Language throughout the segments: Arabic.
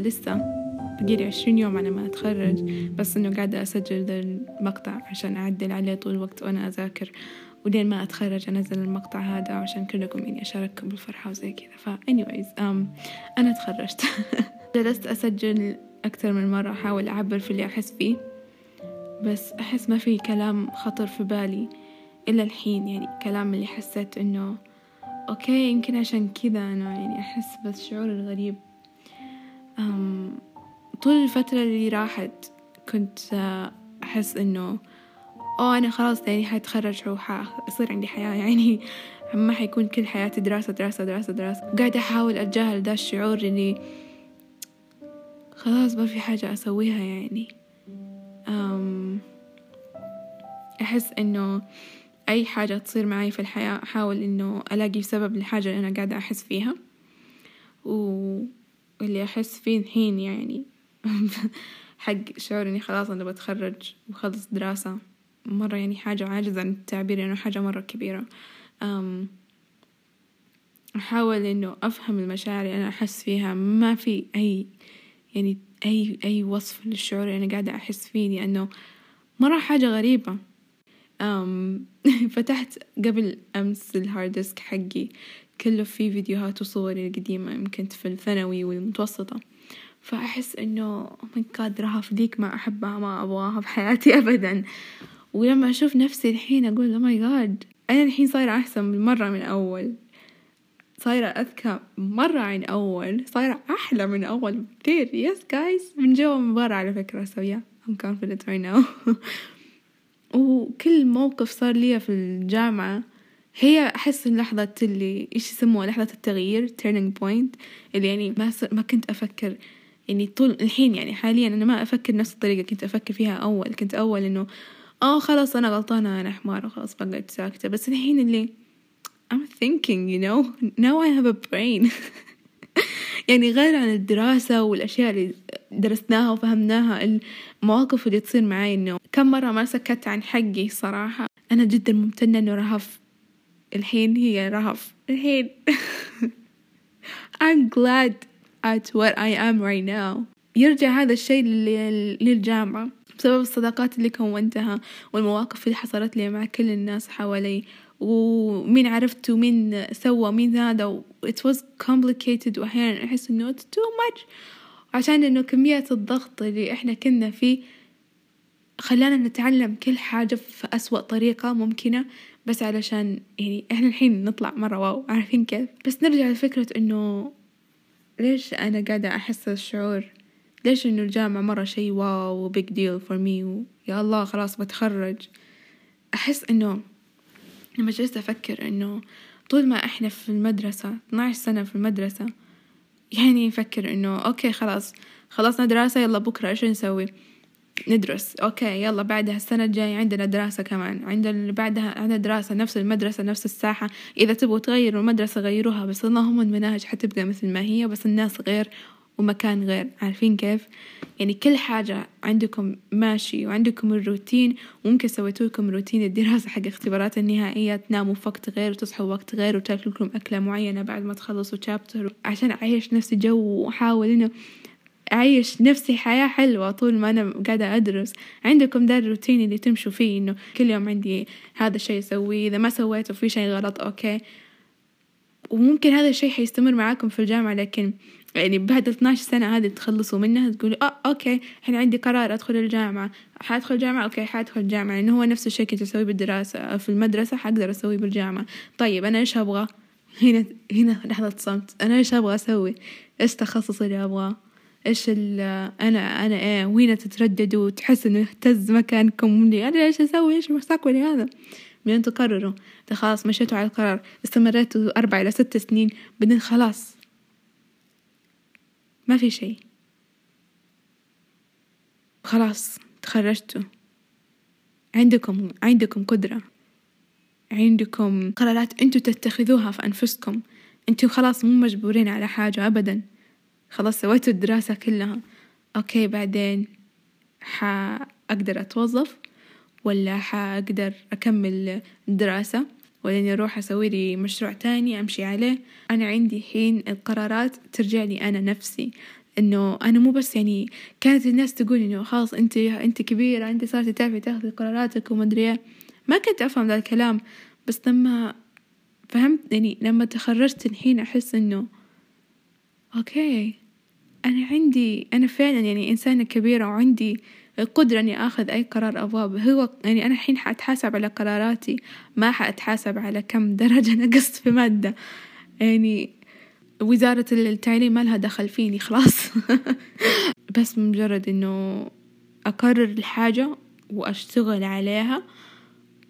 لسه بقيلي عشرين يوم على ما أتخرج بس إنه قاعدة أسجل ذا المقطع عشان أعدل عليه طول الوقت وأنا أذاكر. ولين ما أتخرج أنزل المقطع هذا عشان كلكم يعني أشارككم بالفرحة وزي كذا. ف anyways um, أنا تخرجت. جلست أسجل أكثر من مرة أحاول أعبر في اللي أحس فيه بس أحس ما في كلام خطر في بالي إلا الحين يعني كلام اللي حسيت إنه أوكي يمكن عشان كذا أنا يعني أحس بالشعور الغريب. أم طول الفترة اللي راحت كنت أحس إنه أوه أنا خلاص يعني حتخرج وحيصير عندي حياة يعني ما حيكون كل حياتي دراسة دراسة دراسة دراسة. قاعدة أحاول أتجاهل ده الشعور اللي خلاص ما في حاجة أسويها يعني. أم أحس إنه أي حاجة تصير معي في الحياة أحاول إنه ألاقي سبب للحاجة اللي أنا قاعدة أحس فيها. واللي أحس فيه الحين يعني. حق شعور إني خلاص أنا بتخرج وخلص دراسة. مرة يعني حاجة عاجز عن التعبير إنه حاجة مرة كبيرة. أم أحاول إنه أفهم المشاعر اللي أنا أحس فيها. ما في أي يعني أي أي وصف للشعور اللي أنا قاعدة أحس فيه لأنه مرة حاجة غريبة. أم فتحت قبل أمس ال hard disk حقي كله فيه فيديوهات وصوري القديمة يمكن في الثانوي والمتوسطة. فأحس إنه my God رهف ذيك ما أحبها ما أبغاها في حياتي أبدا. ولما أشوف نفسي الحين أقول my God أنا الحين صايرة أحسن مرة من أول. صايرة أذكى مرة عن أول. صايرة أحلى من أول بكثير يس جايز من جوا من برا على فكرة سويا I'm confident right now. وكل موقف صار لي في الجامعة هي أحس لحظة اللي إيش يسموها لحظة التغيير turning point اللي يعني ما ما كنت أفكر يعني طول الحين يعني حاليا أنا ما أفكر نفس الطريقة كنت أفكر فيها أول كنت أول إنه آه خلاص أنا غلطانة أنا حمارة خلاص بقعد ساكتة. بس الحين اللي I'm thinking you know now I have a brain. يعني غير عن الدراسة والأشياء اللي درسناها وفهمناها المواقف اللي تصير معي إنه كم مرة ما سكت عن حقي صراحة. أنا جدا ممتنة إنه رهف. الحين هي رهف. الحين. I'm glad at what I am right now. يرجع هذا الشيء للجامعة. بسبب الصداقات اللي كونتها والمواقف اللي حصلت لي مع كل الناس حوالي. ومين عرفت ومين سوى مين هذا it was complicated. وأحيانا أحس إنه it's too much. عشان إنه كمية الضغط اللي إحنا كنا فيه خلانا نتعلم كل حاجة في أسوأ طريقة ممكنة. بس علشان يعني إحنا الحين نطلع مرة واو عارفين كيف؟ بس نرجع لفكرة إنه ليش أنا قاعدة أحس الشعور ليش إنه الجامعة مرة شي wow big deal for me يا الله خلاص بتخرج. أحس إنه لما جلست أفكر إنه طول ما إحنا في المدرسة 12 سنة في المدرسة يعني نفكر إنه okay خلاص خلصنا دراسة يلا بكرة إيش نسوي؟ ندرس. okay يلا بعدها السنة الجاية عندنا دراسة كمان. عندنا بعدها عندنا دراسة نفس المدرسة نفس الساحة. إذا تبغوا تغيروا المدرسة غيروها بس اللهم المناهج حتبقى مثل ما هي بس الناس غير ومكان غير. عارفين كيف؟ يعني كل حاجة عندكم ماشي وعندكم الروتين. وممكن سويتوا لكم روتين الدراسة حق اختبارات النهائية. تناموا في وقت غير وتصحوا وقت غير وتاكلوا لكم أكلة معينة بعد ما تخلصوا chapter عشان أعيش نفسي جو وأحاول إنه أعيش نفسي حياة حلوة طول ما أنا قاعدة أدرس. عندكم ده الروتين اللي تمشوا فيه إنه كل يوم عندي هذا الشيء أسويه. إذا ما سويته في شيء غلط okay. وممكن هذا الشيء حيستمر معاكم في الجامعة لكن يعني بعد 12 سنة هذه تخلصوا منها تقولوا آه okay الحين عندي قرار أدخل الجامعة. حأدخل الجامعة؟ okay حأدخل الجامعة لأنه هو نفس الشيء كنت أسويه بالدراسة في المدرسة حقدر أسويه بالجامعة. طيب أنا إيش أبغى؟ هنا هنا لحظة صمت. أنا إيش أبغى أسوي؟ إيش تخصص اللي أبغاه؟ إيش أنا أنا إيه؟ وين تترددوا؟ وتحس إنه يهتز مكانكم؟ لي أنا إيش أسوي؟ إيش مستقبلي هذا؟ بعدين تقرروا. خلاص مشيتوا على القرار استمريتوا أربع إلى ست سنين بعدين خلاص. ما في شي خلاص تخرجتوا. عندكم عندكم قدرة. عندكم قرارات أنتوا تتخذوها في أنفسكم. أنتوا خلاص مو مجبورين على حاجة أبدا. خلاص سويتوا الدراسة كلها. أوكي بعدين حأقدر أتوظف ولا حأقدر أكمل الدراسة ولا أروح أسوي لي مشروع تاني أمشي عليه. أنا عندي حين القرارات ترجع لي أنا نفسي. إنه أنا مو بس يعني كانت الناس تقول إنه خلاص أنت أنت كبيرة أنت صارتي تعرفي تاخذي قراراتك وما أدري إيه. ما كنت أفهم ذا الكلام. بس لما فهمت يعني لما تخرجت الحين أحس إنه أوكي أنا عندي أنا فعلا يعني إنسانة كبيرة وعندي القدرة إني آخذ أي قرار أبغاه. هو يعني أنا الحين حأتحاسب على قراراتي ما حأتحاسب على كم درجة نقصت في مادة. يعني وزارة التعليم ما لها دخل فيني خلاص. بس مجرد إنه أقرر الحاجة وأشتغل عليها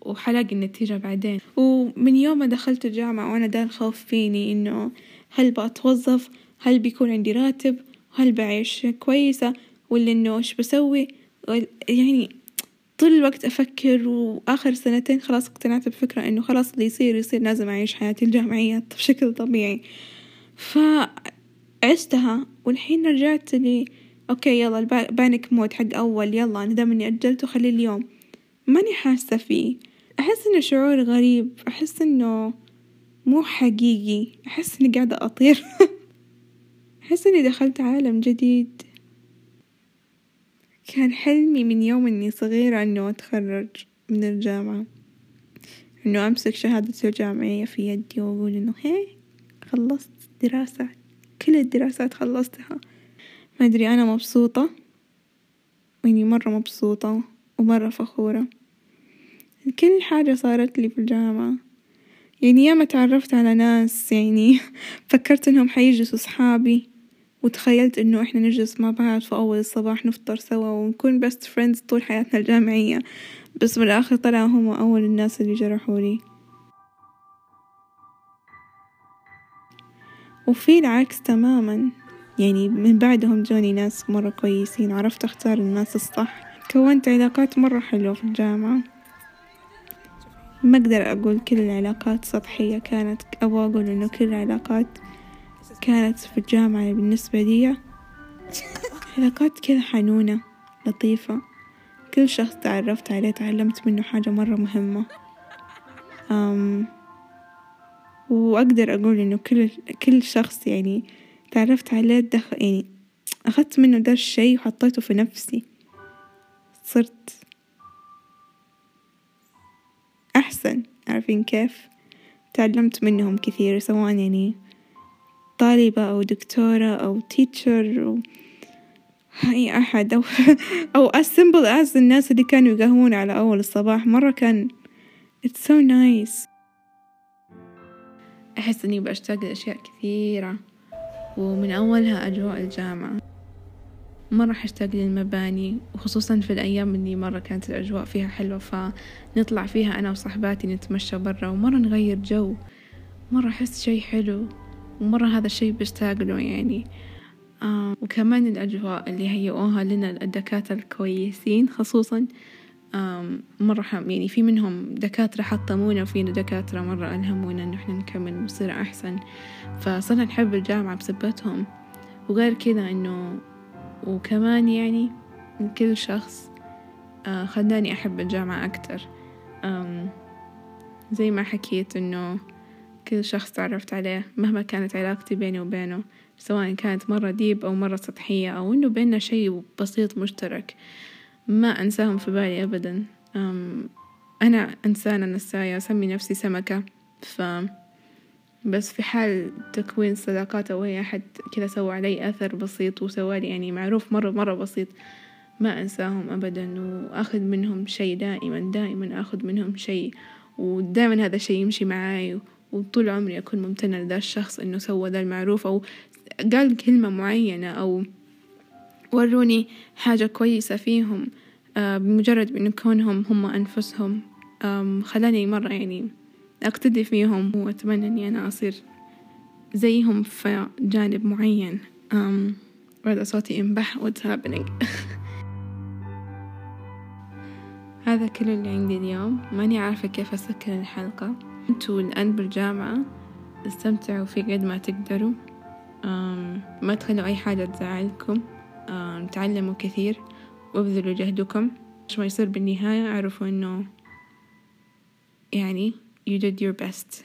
وحلاقي النتيجة بعدين. ومن يوم ما دخلت الجامعة وأنا ده الخوف فيني إنه هل بأتوظف؟ هل بيكون عندي راتب؟ هل بعيش كويسة؟ ولا إنه إيش بسوي؟ يعني طول الوقت أفكر وآخر سنتين خلاص اقتنعت بفكرة إنه خلاص اللي يصير يصير لازم أعيش حياتي الجامعية بشكل طبيعي. فعشتها والحين رجعت لي okay يلا ال panic mode حق أول يلا أنا دام إني أجلته خليه اليوم. ماني حاسة فيه. أحس إنه شعور غريب أحس إنه مو حقيقي أحس إني قاعدة أطير. أحس إني دخلت عالم جديد. كان حلمي من يوم إني صغيرة إنه أتخرج من الجامعة. إنه أمسك شهادتي الجامعية في يدي وأقول إنه هي خلصت دراسة. كل الدراسات خلصتها. ما أدري أنا مبسوطة. يعني مرة مبسوطة ومرة فخورة. كل حاجة صارت لي في الجامعة. يعني ياما تعرفت على ناس يعني فكرت إنهم حيجلسوا صحابي وتخيلت إنه إحنا نجلس مع بعض في أول الصباح نفطر سوا ونكون best friends طول حياتنا الجامعية. بس بالآخر طلعوا هم أول الناس اللي جرحولي وفي العكس تماما. يعني من بعدهم جوني ناس مرة كويسين عرفت أختار الناس الصح. كونت علاقات مرة حلوة في الجامعة. ما أقدر أقول كل العلاقات سطحية كانت أبغى أقول إنه كل العلاقات كانت في الجامعة بالنسبة لي علاقات كذا حنونة لطيفة. كل شخص تعرفت عليه تعلمت منه حاجة مرة مهمة. أم وأقدر أقول إنه كل كل شخص يعني تعرفت عليه دخل يعني أخذت منه ده الشي وحطيته في نفسي. صرت أحسن عارفين كيف؟ تعلمت منهم كثير سواء يعني طالبة أو دكتورة أو تيتشر أو أي أحد. أو أو as simple as الناس اللي كانوا يقهون على أول الصباح. مرة كان it's so nice. أحس إني بشتاق لأشياء كثيرة ومن أولها أجواء الجامعة. مرة حشتاق للمباني وخصوصا في الأيام اللي مرة كانت الأجواء فيها حلوة فنطلع فيها أنا وصحباتي نتمشى برا ومرة نغير جو. مرة أحس شي حلو. ومرة هذا الشي بشتاق له يعني وكمان الأجواء اللي هيئوها لنا الدكاترة الكويسين خصوصا مرة يعني في منهم دكاترة حطمونا وفينا دكاترة مرة ألهمونا إنه إحنا نكمل ونصير أحسن. فصرنا نحب الجامعة بسبتهم. وغير كذا إنه وكمان يعني كل شخص آه خلاني أحب الجامعة أكتر. زي ما حكيت إنه كل شخص تعرفت عليه مهما كانت علاقتي بيني وبينه سواء كانت مرة ديب أو مرة سطحية أو إنه بيننا شي بسيط مشترك. ما أنساهم في بالي أبدا. أنا إنسانة نساية أسمي نفسي سمكة. ف بس في حال تكوين صداقات أو أي أحد كذا سوى علي أثر بسيط وسوالي يعني معروف مرة مرة بسيط ما أنساهم أبدا. وأخذ منهم شي دائما دائما أخذ منهم شي. ودائما هذا الشي يمشي معاي وطول عمري أكون ممتنة لذا الشخص إنه سوى ذا المعروف أو قال كلمة معينة أو وروني حاجة كويسة فيهم آه، بمجرد إنه كونهم هم أنفسهم خلاني مرة يعني أقتدي فيهم وأتمنى إني أنا أصير زيهم في جانب معين. وهذا صوتي ينبح what's happening هذا كل اللي عندي اليوم. ماني عارفة كيف أسكر الحلقة. أنتوا الآن بالجامعة استمتعوا في قد ما تقدروا. ما تخلوا أي حاجة تزعلكم. تعلموا كثير وابذلوا جهدكم. عشان ما يصير بالنهاية اعرفوا إنه يعني you did your best.